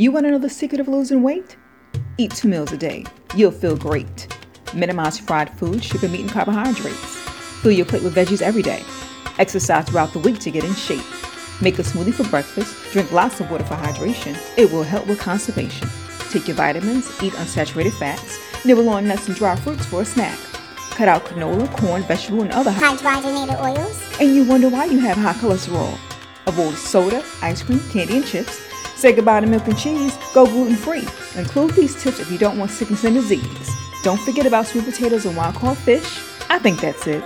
You want to know the secret of losing weight? Eat two meals a day. You'll feel great. Minimize fried food, sugar, meat, and carbohydrates. Fill your plate with veggies every day. Exercise throughout the week to get in shape. Make a smoothie for breakfast. Drink lots of water for hydration. It will help with constipation. Take your vitamins. Eat unsaturated fats. Nibble on nuts and dry fruits for a snack. Cut out canola, corn, vegetable, and other high hydrogenated oils. And you wonder why you have high cholesterol. Avoid soda, ice cream, candy, and chips. Say goodbye to milk and cheese. Go gluten free. Include these tips if you don't want sickness and disease. Don't forget about sweet potatoes and wild caught fish. I think that's it.